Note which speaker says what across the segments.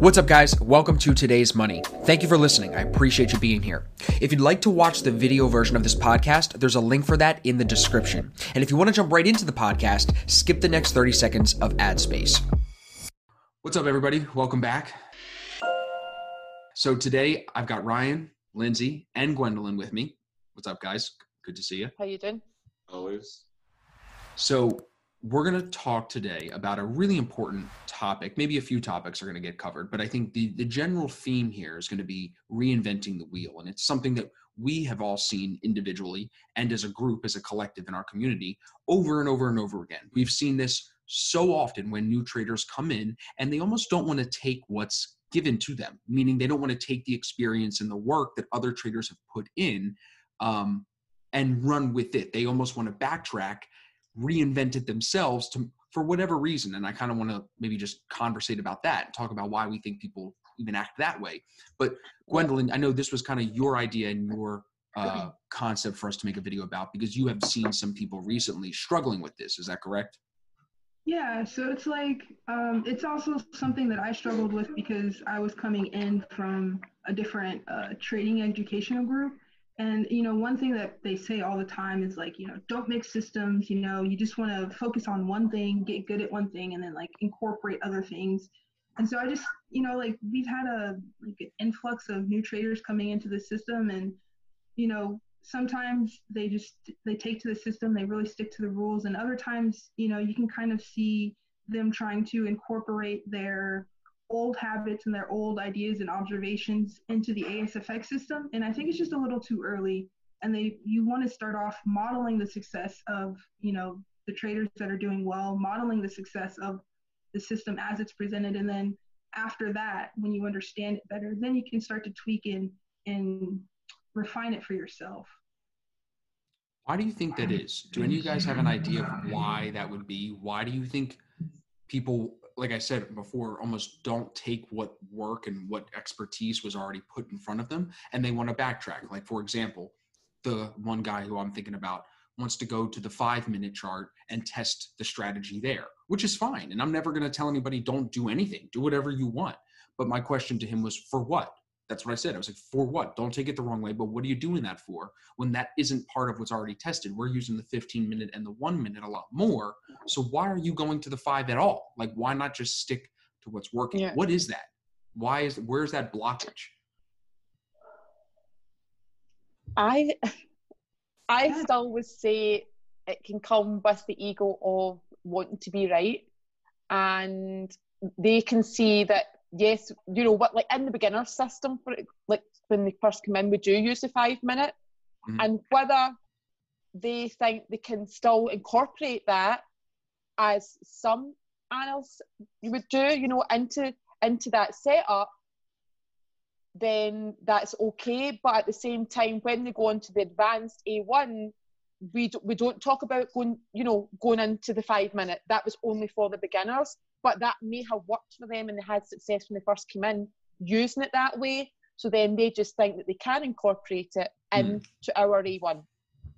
Speaker 1: What's up, guys? Welcome to today's Money. Thank you for listening. I appreciate you being here. If you'd like to watch the video version of this podcast, there's a link for that in the description. And if you want to jump right into the podcast, skip the next 30 seconds of ad space. What's up, everybody? Welcome back. So today I've got Ryan, Lindsay, and Gwendolyn with me. What's up, guys? Good to see you.
Speaker 2: How you doing?
Speaker 3: Always.
Speaker 1: So we're going to talk today about a really important topic. Maybe a few topics are going to get covered, but I think the, the general theme here is going to be reinventing the wheel. And it's something that we have all seen individually and as a group, as a collective in our community over and over and over again. We've seen this so often when new traders come in and they almost don't want to take what's given to them, meaning they don't want to take the experience and the work that other traders have put in um, and run with it. They almost want to backtrack reinvent it themselves to for whatever reason and i kind of want to maybe just conversate about that and talk about why we think people even act that way. But gwendolyn i know this was kind of your idea and your uh, concept for us to make a video about because you have seen some people recently struggling with this is that correct?
Speaker 4: Yeah so it's like um, it's also something that i struggled with because i was coming in from a different uh, trading educational group and you know, one thing that they say all the time is like, you know, don't mix systems. You know, you just want to focus on one thing, get good at one thing, and then like incorporate other things. And so I just, you know, like we've had a like an influx of new traders coming into the system, and you know, sometimes they just they take to the system, they really stick to the rules, and other times, you know, you can kind of see them trying to incorporate their old habits and their old ideas and observations into the ASFX system. And I think it's just a little too early. And they you want to start off modeling the success of, you know, the traders that are doing well, modeling the success of the system as it's presented. And then after that, when you understand it better, then you can start to tweak and and refine it for yourself.
Speaker 1: Why do you think that is? Do any of you guys have an idea of why that would be? Why do you think people like I said before, almost don't take what work and what expertise was already put in front of them and they want to backtrack. Like, for example, the one guy who I'm thinking about wants to go to the five minute chart and test the strategy there, which is fine. And I'm never going to tell anybody, don't do anything, do whatever you want. But my question to him was, for what? That's what I said. I was like, for what? Don't take it the wrong way, but what are you doing that for when that isn't part of what's already tested? We're using the 15 minute and the one minute a lot more. So why are you going to the five at all? Like, why not just stick to what's working? Yeah. What is that? Why is where's that blockage?
Speaker 2: I I still would say it can come with the ego of wanting to be right, and they can see that yes, you know what, like in the beginner system for like when they first come in, we do use the five minute, mm-hmm. and whether they think they can still incorporate that as some analysts would do, you know, into into that setup, then that's okay. But at the same time, when they go into the advanced A1, we we don't talk about going, you know, going into the five minute. That was only for the beginners but that may have worked for them and they had success when they first came in using it that way. So then they just think that they can incorporate it hmm. into mm. our A1.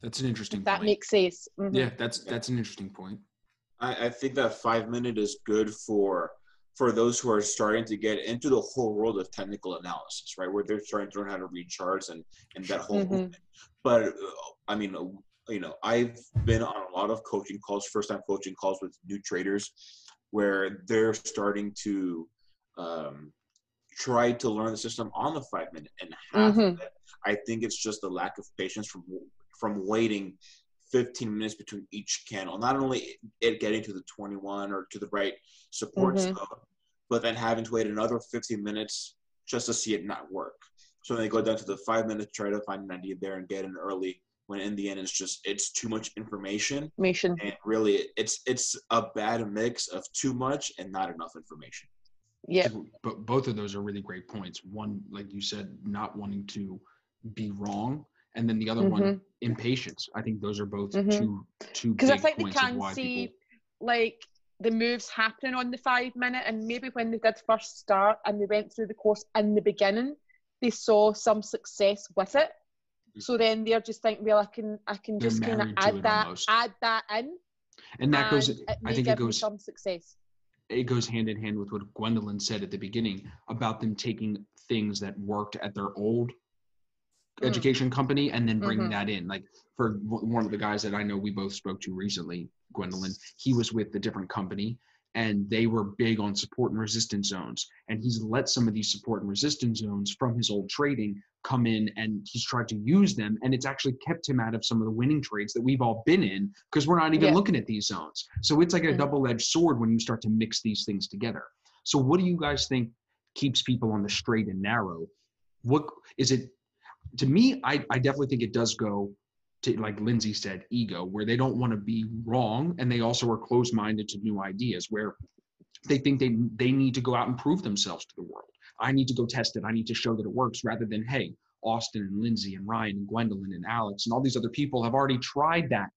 Speaker 1: That's an interesting.
Speaker 2: If that point. makes sense.
Speaker 1: Mm-hmm. Yeah, that's that's an interesting point.
Speaker 3: I, I think that five minute is good for for those who are starting to get into the whole world of technical analysis, right? Where they're starting to learn how to read charts and and that whole mm-hmm. movement. But uh, I mean, uh, you know, I've been on a lot of coaching calls, first time coaching calls with new traders, where they're starting to um, try to learn the system on the five minute and half mm-hmm. of it. I think it's just the lack of patience from from waiting 15 minutes between each candle. Not only it getting to the 21 or to the right support mm-hmm. zone, but then having to wait another 15 minutes just to see it not work. So they go down to the five minutes, try to find an idea there and get in early when in the end it's just it's too much information
Speaker 2: information.
Speaker 3: and really it's it's a bad mix of too much and not enough information.
Speaker 2: Yeah.
Speaker 1: But both of those are really great points. One like you said not wanting to be wrong and then the other mm-hmm. one impatience. I think those are both mm-hmm. two two because i think they can see people...
Speaker 2: like the moves happening on the five minute and maybe when they did first start and they went through the course in the beginning they saw some success with it so then they're just thinking, well, I can I can they're just kind of add that almost. add that in.
Speaker 1: And that goes.
Speaker 2: And
Speaker 1: I think it goes
Speaker 2: some success.
Speaker 1: it goes hand in hand with what Gwendolyn said at the beginning about them taking things that worked at their old
Speaker 2: Mm.
Speaker 1: education company and then bringing
Speaker 2: Mhm.
Speaker 1: that in. Like for one of the guys that I know we both spoke to recently, Gwendolyn, he was with a different company and they were big on support and resistance zones. And he's let some of these support and resistance zones from his old trading come in and he's tried to use them. And it's actually kept him out of some of the winning trades that we've all been in because we're not even
Speaker 2: Yeah.
Speaker 1: looking at these zones. So it's like a
Speaker 2: Mhm.
Speaker 1: double edged sword when you start to mix these things together. So what do you guys think keeps people on the straight and narrow? What is it? To me, I, I definitely think it does go to like Lindsay said, ego, where they don't want to be wrong and they also are closed minded to new ideas where they think they they need to go out and prove themselves to the world. I need to go test it. I need to show that it works rather than, hey, Austin and Lindsay and Ryan and Gwendolyn and Alex and all these other people have already tried that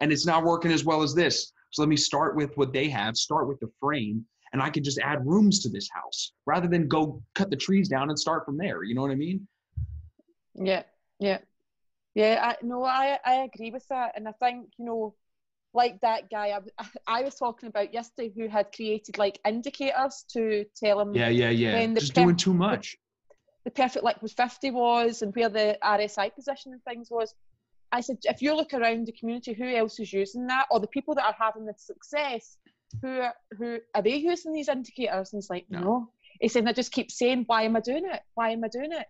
Speaker 1: and it's not working as well as this. So let me start with what they have, start with the frame, and I can just add rooms to this house rather than go cut the trees down and start from there. You know what I mean?
Speaker 2: Yeah, yeah, yeah. I no, I I agree with that, and I think you know, like that guy I, I was talking about yesterday, who had created like indicators to tell him
Speaker 1: Yeah, yeah, yeah.
Speaker 2: Then the
Speaker 1: Just
Speaker 2: pep-
Speaker 1: doing too much.
Speaker 2: the perfect liquid 50 was and where the RSI position and things was. I said, if you look around the community, who else is using that? Or the people that are having the success, who are, who are they using these indicators? And he's like,
Speaker 1: No.
Speaker 2: no. He said, I just keep saying, why am I doing it? Why am I doing it?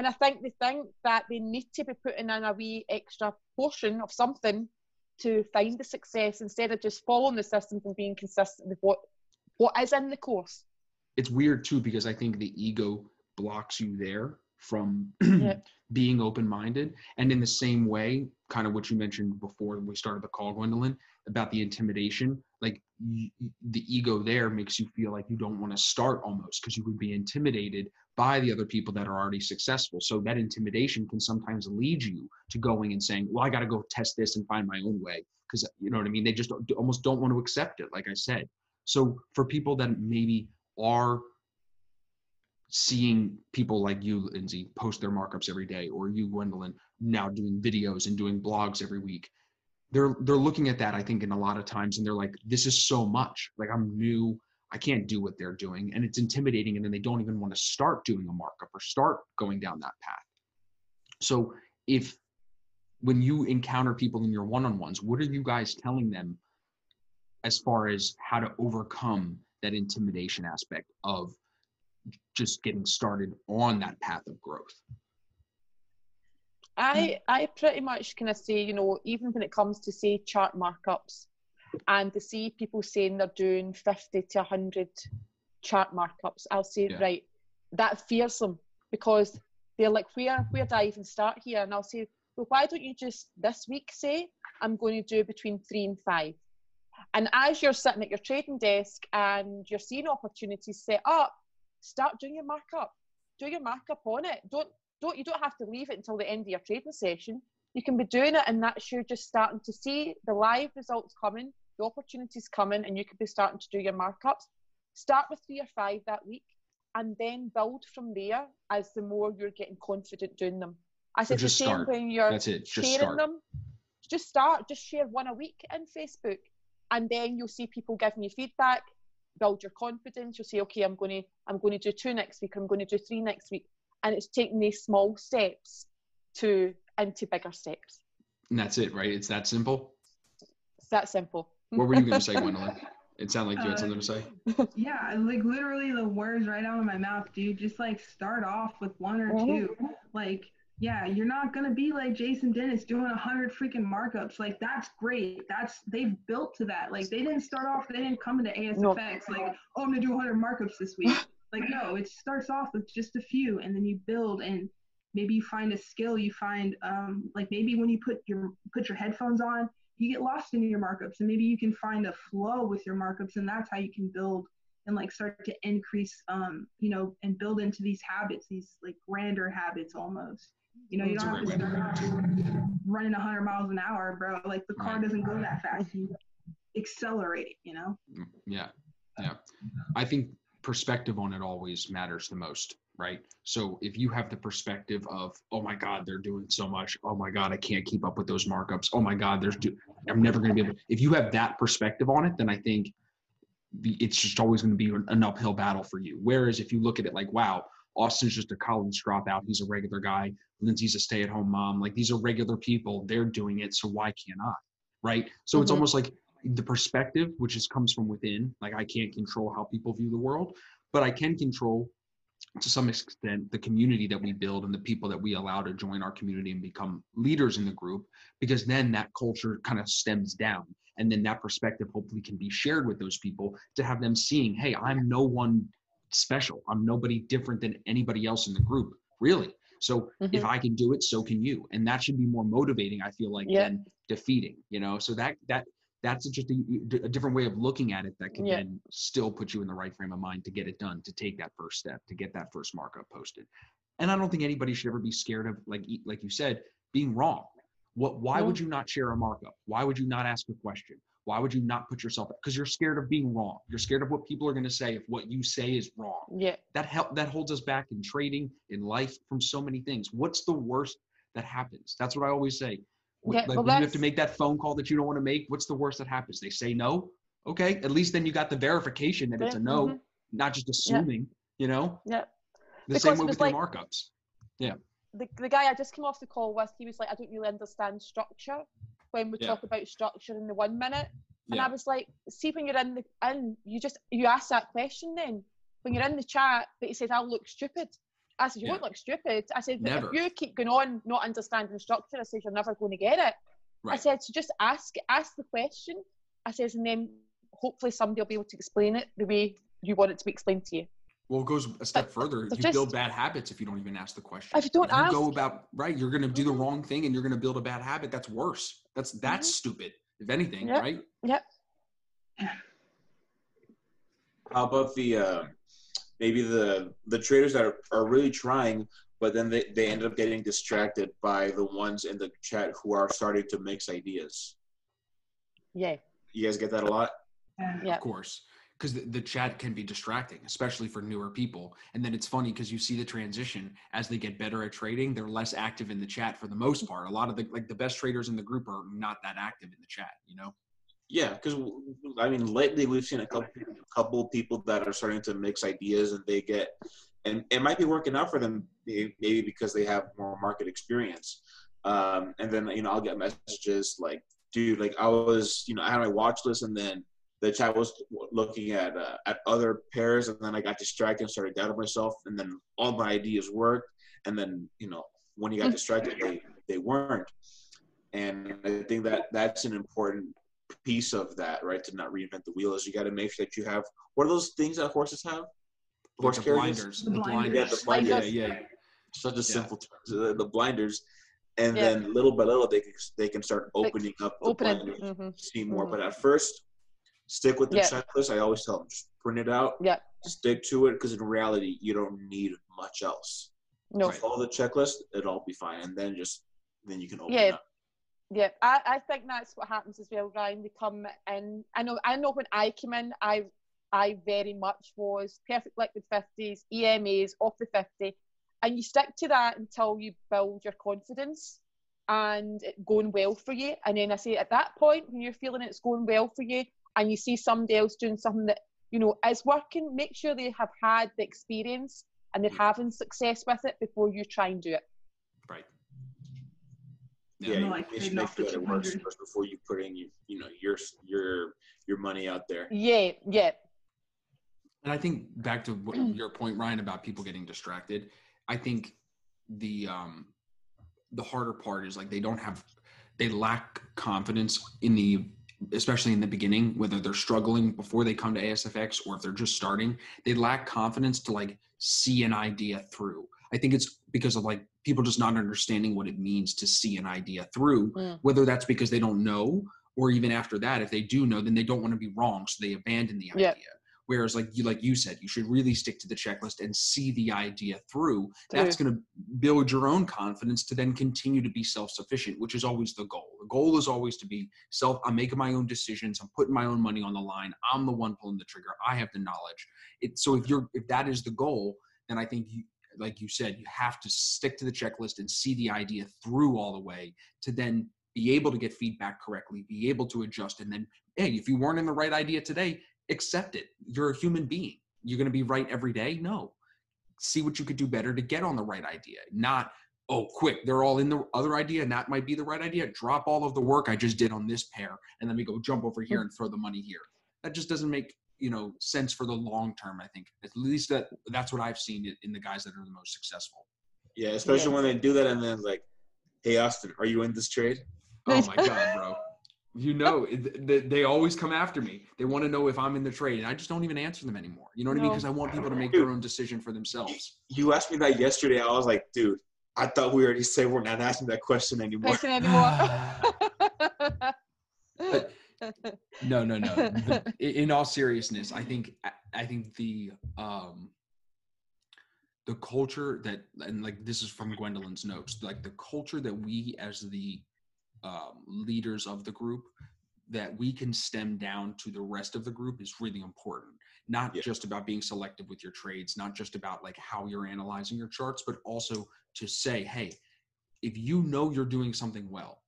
Speaker 2: And I think they think that they need to be putting in a wee extra portion of something to find the success instead of just following the systems and being consistent with what what is in the course.
Speaker 1: It's weird too because I think the ego blocks you there from
Speaker 2: Yeah.
Speaker 1: being open minded. And in the same way, kind of what you mentioned before we started the call, Gwendolyn, about the intimidation, like y- the ego there makes you feel like you don't want to start almost because you would be intimidated by the other people that are already successful. So that intimidation can sometimes lead you to going and saying, well, I got to go test this and find my own way. Because you know what I mean? They just almost don't want to accept it, like I said. So for people that maybe are seeing people like you, Lindsay, post their markups every day, or you, Gwendolyn, now doing videos and doing blogs every week. They're they're looking at that, I think, in a lot of times, and they're like, "This is so much. Like I'm new. I can't do what they're doing," and it's intimidating. And then they don't even want to start doing a markup or start going down that path. So if when you encounter people in your one-on-ones, what are you guys telling them as far as how to overcome that intimidation aspect of just getting started on that path of growth.
Speaker 2: I hmm. I pretty much kind of say, you know, even when it comes to say chart markups, and to see people saying they're doing fifty to hundred chart markups, I'll say,
Speaker 1: Yeah.
Speaker 2: right, that fears them because they're like, where where do I even start here? And I'll say, well, why don't you just this week say I'm going to do between three and five, and as you're sitting at your trading desk and you're seeing opportunities set up, start doing your markup. Do your markup on it. Don't don't you don't have to leave it until the end of your trading session. You can be doing it, and that's you just starting to see the live results coming, the opportunities coming, and you could be starting to do your markups. Start with three or five that week, and then build from there as the more you're getting confident doing them. I said the
Speaker 1: just
Speaker 2: same
Speaker 1: start.
Speaker 2: when you're
Speaker 1: That's it. Just
Speaker 2: sharing
Speaker 1: start.
Speaker 2: them. Just start. Just share one a week in Facebook, and then you'll see people giving you feedback. Build your confidence. You'll say, okay, I'm going to I'm going to do two next week. I'm going to do three next week, and it's taking these small steps to into bigger steps.
Speaker 1: And that's it, right? It's that simple.
Speaker 2: It's that simple.
Speaker 1: What were you going to say, Gwendolyn? It sounded like you had
Speaker 4: Uh,
Speaker 1: something to say.
Speaker 4: Yeah, like literally the words right out of my mouth, dude. Just like start off with one or two. Like, yeah, you're not gonna be like Jason Dennis doing a hundred freaking markups. Like that's great. That's they've built to that. Like they didn't start off, they didn't come into ASFX like, oh, I'm gonna do 100 markups this week. Like no, it starts off with just a few, and then you build and maybe you find a skill. You find um like maybe when you put your put your headphones on, you get lost in your markups, and maybe you can find a flow with your markups, and that's how you can build and like start to increase um you know and build into these habits these like grander habits almost you know you don't have to
Speaker 1: great way to
Speaker 4: start running 100 miles an hour bro like the car
Speaker 1: Right.
Speaker 4: doesn't go that fast you accelerate you know
Speaker 1: Mm, Yeah. Yeah. I think perspective on it always matters the most, right? So if you have the perspective of, oh my God, they're doing so much. Oh my God, I can't keep up with those markups. Oh my God, there's, do- I'm never going to be able. If you have that perspective on it, then I think it's just always going to be an uphill battle for you. Whereas if you look at it like, wow, Austin's just a college dropout, he's a regular guy. Lindsay's a stay-at-home mom. Like these are regular people. They're doing it, so why can't I? Right. So mm-hmm. it's almost like the perspective, which is comes from within. Like I can't control how people view the world, but I can control to some extent the community that we build and the people that we allow to join our community and become leaders in the group because then that culture kind of stems down and then that perspective hopefully can be shared with those people to have them seeing hey i'm no one special. I'm nobody different than anybody else in the group really. So mm-hmm. if i can do it so can you. And that should be more motivating i feel like yeah. than defeating you know? So that that that's just a, a, different way of looking at it that can yeah. then still put you in the right frame of mind to get it done to take that first step to get that first markup posted. And i don't think anybody should ever be scared of like like you said being wrong. What why would you not share a markup? Why would you not ask a question why would you not put yourself because you're scared of being wrong you're scared of what people are going to say if what you say is wrong
Speaker 2: yeah
Speaker 1: that help that holds us back in trading in life from so many things what's the worst that happens that's what i always say yeah, like well, when you have to make that phone call that you don't want to make, what's the worst that happens? They say no. Okay, at least then you got the verification that it's a no, mm-hmm. not just assuming.
Speaker 2: Yeah.
Speaker 1: You know.
Speaker 2: Yeah.
Speaker 1: The because same way with like, your markups. Yeah.
Speaker 2: The, the guy I just came off the call with, he was like, I don't really understand structure when we yeah. talk about structure in the one minute. And yeah. I was like, see when you're in the in, you just you ask that question then. When you're in the chat, but he says, I'll look stupid. I said, you yeah. won't look stupid. I said, if you keep going on not understanding structure, I said, you're never going to get it. Right. I said, so just ask, ask the question. I says, and then hopefully somebody will be able to explain it the way you want it to be explained to you.
Speaker 1: Well, it goes a step but, further. You just, build bad habits if you don't even ask the question.
Speaker 2: If you don't if you ask,
Speaker 1: go about right, you're going to do the mm-hmm. wrong thing and you're going to build a bad habit. That's worse. That's that's mm-hmm. stupid. If anything,
Speaker 2: yep.
Speaker 1: right?
Speaker 2: Yep.
Speaker 3: How about the uh, maybe the the traders that are, are really trying but then they, they end up getting distracted by the ones in the chat who are starting to mix ideas
Speaker 2: yeah
Speaker 3: you guys get that a lot
Speaker 2: yeah
Speaker 1: of course because the, the, chat can be distracting especially for newer people. And then it's funny because you see the transition as they get better at trading they're less active in the chat for the most part. A lot of the like the best traders in the group are not that active in the chat you know?
Speaker 3: Yeah, because I mean, lately we've seen a couple couple people that are starting to mix ideas, and they get, and it might be working out for them, maybe because they have more market experience. Um, and then you know, I'll get messages like, "Dude, like I was, you know, I had my watch list, and then the chat was looking at uh, at other pairs, and then I got distracted and started doubting myself, and then all my ideas worked, and then you know, when you got distracted, they they weren't." And I think that that's an important piece of that, right? To not reinvent the wheel is you got to make sure that you have what are those things that horses have?
Speaker 1: Horse the blinders.
Speaker 3: The blinders. Yeah, the blinders. Yeah, yeah. Such a yeah. simple term. The, the blinders, and yeah. then little by little they can they can start opening up the Open blinders, mm-hmm. see more. Mm-hmm. But at first, stick with the yeah. checklist. I always tell them just print it out.
Speaker 2: Yeah.
Speaker 3: Stick to it because in reality you don't need much else.
Speaker 2: No.
Speaker 3: Follow the checklist. It'll be fine, and then just then you can open
Speaker 2: yeah.
Speaker 3: up.
Speaker 2: Yeah, I, I think that's what happens as well, Ryan. They come in. I know. I know when I came in, I I very much was perfect liquid fifties, EMAs off the fifty, and you stick to that until you build your confidence and it going well for you. And then I say at that point when you're feeling it's going well for you, and you see somebody else doing something that you know is working, make sure they have had the experience and they're having success with it before you try and do it.
Speaker 1: Right
Speaker 3: yeah, you like make sure that it works first before you put in you, you know your your your money out there.
Speaker 2: Yeah, yeah.
Speaker 1: And I think back to what, your point, Ryan, about people getting distracted. I think the um the harder part is like they don't have they lack confidence in the especially in the beginning whether they're struggling before they come to asfx or if they're just starting they lack confidence to like see an idea through. I think it's because of like people just not understanding what it means to see an idea through mm. whether that's because they don't know or even after that if they do know then they don't want to be wrong so they abandon the idea whereas like you like you said you should really stick to the checklist and see the idea through. That's going to build your own confidence to then continue to be self-sufficient which is always the goal. The goal is always to be self i'm making my own decisions. I'm putting my own money on the line. I'm the one pulling the trigger. I have the knowledge. It, so if you're if that is the goal then i think you, like you said, you have to stick to the checklist and see the idea through all the way to then be able to get feedback correctly, be able to adjust. And then, hey, if you weren't in the right idea today, accept it. You're a human being. You're going to be right every day. No, see what you could do better to get on the right idea. Not oh, quick, they're all in the other idea, and that might be the right idea. Drop all of the work I just did on this pair, and let me go jump over here and throw the money here. That just doesn't make you know sense for the long term. I think at least that that's what I've seen in the guys that are the most successful.
Speaker 3: Yeah, especially yeah. when they do that, and then like, hey Austin, are you in this trade?
Speaker 1: Oh my god, bro. You know, they always come after me. They want to know if I'm in the trade, and I just don't even answer them anymore. You know what no. I mean? Because I want people to make their own decision for themselves.
Speaker 3: You asked me that yesterday. I was like, dude, I thought we already said we're not asking that question anymore.
Speaker 2: Question anymore.
Speaker 1: but, no, no, no. in all seriousness, I think I think the um the culture that and like this is from Gwendolyn's notes, like the culture that we as the um, leaders of the group that we can stem down to the rest of the group is really important. Not yeah. just about being selective with your trades not just about like how you're analyzing your charts but also to say hey if you know you're doing something well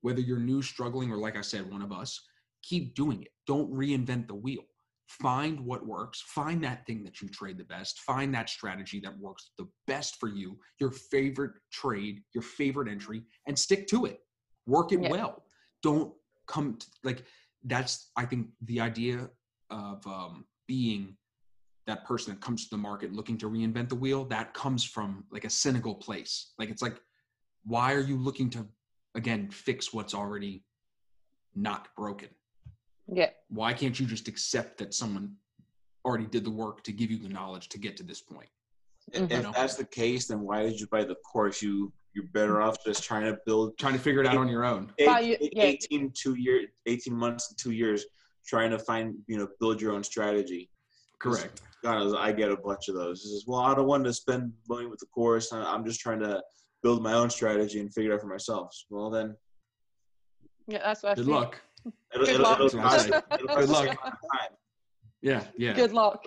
Speaker 1: whether you're new struggling or like i said one of us keep doing it. Don't reinvent the wheel. Find what works. Find that thing that you trade the best. Find that strategy that works the best for you your favorite trade your favorite entry and stick to it work it yeah. well. Don't come to, like that's i think the idea of um, being that person that comes to the market looking to reinvent the wheel that comes from like a cynical place. Like it's like why are you looking to again fix what's already not broken?
Speaker 2: Yeah.
Speaker 1: Why can't you just accept that someone already did the work to give you the knowledge to get to this point?
Speaker 3: Mm-hmm. if that's the case then why did you buy the course you you're better off just trying to build
Speaker 1: trying to figure it out on your own
Speaker 3: eight, yeah. 18 two years 18 months two years trying to find you know build your own strategy
Speaker 1: correct
Speaker 3: God, I get a bunch of those. Says, well, I don't want to spend money with the course. I'm just trying to build my own strategy and figure it out for myself. Well, then.
Speaker 2: Yeah, that's what.
Speaker 1: Good I luck.
Speaker 2: It'll, Good it'll, luck.
Speaker 1: It'll, Good luck. Yeah, yeah.
Speaker 2: Good luck.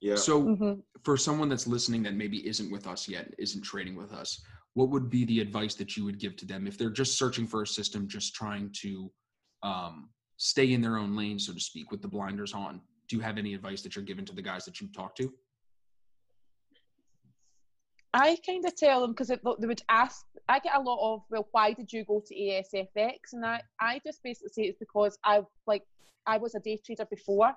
Speaker 1: Yeah. So, mm-hmm. for someone that's listening that maybe isn't with us yet, isn't trading with us, what would be the advice that you would give to them if they're just searching for a system, just trying to um, stay in their own lane, so to speak, with the blinders on? Do you have any advice that you're giving to the guys that you talk to?
Speaker 2: I kind of tell them because they would ask. I get a lot of, well, why did you go to ASFX? And I, I just basically say it's because I like I was a day trader before,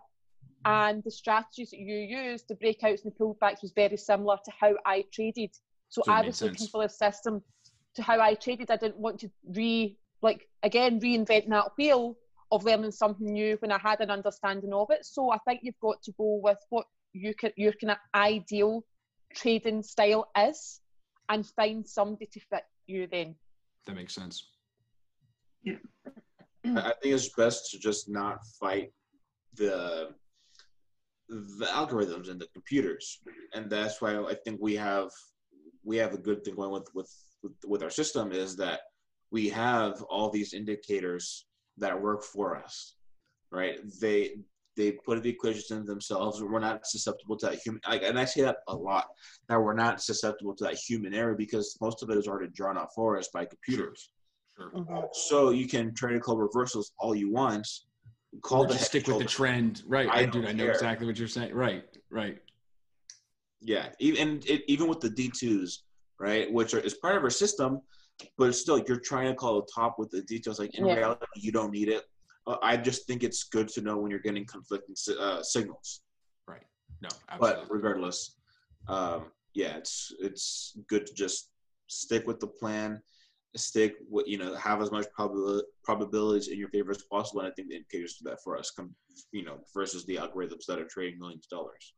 Speaker 2: and the strategies that you used, the breakouts and the pullbacks, was very similar to how I traded. So, so I was sense. looking for a system to how I traded. I didn't want to re like again reinvent that wheel of learning something new when I had an understanding of it. So I think you've got to go with what you can your kind of ideal trading style is and find somebody to fit you then.
Speaker 1: That makes sense.
Speaker 4: Yeah.
Speaker 3: I think it's best to just not fight the the algorithms and the computers, and that's why I think we have we have a good thing going with with with, with our system is that we have all these indicators that work for us, right? They they put the equations in themselves. We're not susceptible to that human. and I say that a lot. That we're not susceptible to that human error because most of it is already drawn out for us by computers. Sure. Mm-hmm. So you can try to call reversals all you want.
Speaker 1: Call or just stick with the trend, right? I, I dude, I know exactly what you're saying. Right, right.
Speaker 3: Yeah, even it, even with the D twos, right, which are, is part of our system, but still, you're trying to call the top with the details. Like in yeah. reality, you don't need it. Uh, I just think it's good to know when you're getting conflicting uh, signals.
Speaker 1: Right. No. Absolutely.
Speaker 3: But regardless, um, yeah, it's it's good to just stick with the plan. Stick with you know have as much probabil- probabilities in your favor as possible, and I think the indicators do that for us. Come, you know, versus the algorithms that are trading millions of dollars.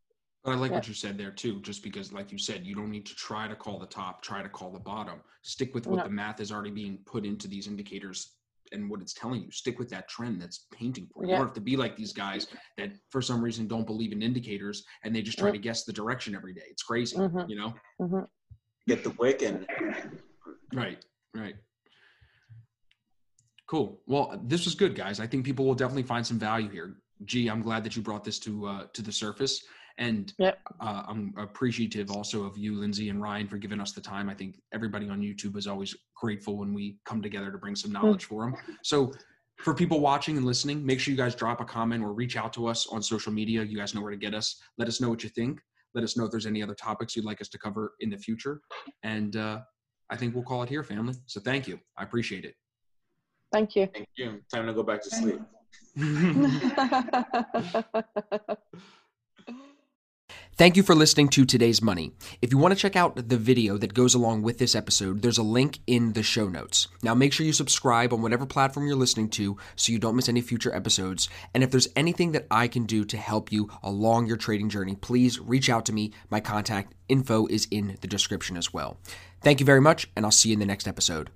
Speaker 1: But I like yeah. what you said there too, just because, like you said, you don't need to try to call the top, try to call the bottom. Stick with what no. the math is already being put into these indicators and what it's telling you. Stick with that trend that's painting for you. Yeah. You don't have to be like these guys that, for some reason, don't believe in indicators and they just try mm-hmm. to guess the direction every day. It's crazy, mm-hmm. you know.
Speaker 2: Mm-hmm.
Speaker 3: Get the wick and
Speaker 1: right, right. Cool. Well, this was good, guys. I think people will definitely find some value here. Gee, I'm glad that you brought this to uh, to the surface. And
Speaker 2: yep.
Speaker 1: uh, I'm appreciative also of you, Lindsay and Ryan, for giving us the time. I think everybody on YouTube is always grateful when we come together to bring some knowledge mm-hmm. for them. So for people watching and listening, make sure you guys drop a comment or reach out to us on social media. You guys know where to get us. Let us know what you think. Let us know if there's any other topics you'd like us to cover in the future. And uh, I think we'll call it here, family. So thank you. I appreciate it.
Speaker 2: Thank you.
Speaker 3: Thank you. Time to go back to sleep.
Speaker 1: Thank you for listening to today's money. If you want to check out the video that goes along with this episode, there's a link in the show notes. Now, make sure you subscribe on whatever platform you're listening to so you don't miss any future episodes. And if there's anything that I can do to help you along your trading journey, please reach out to me. My contact info is in the description as well. Thank you very much, and I'll see you in the next episode.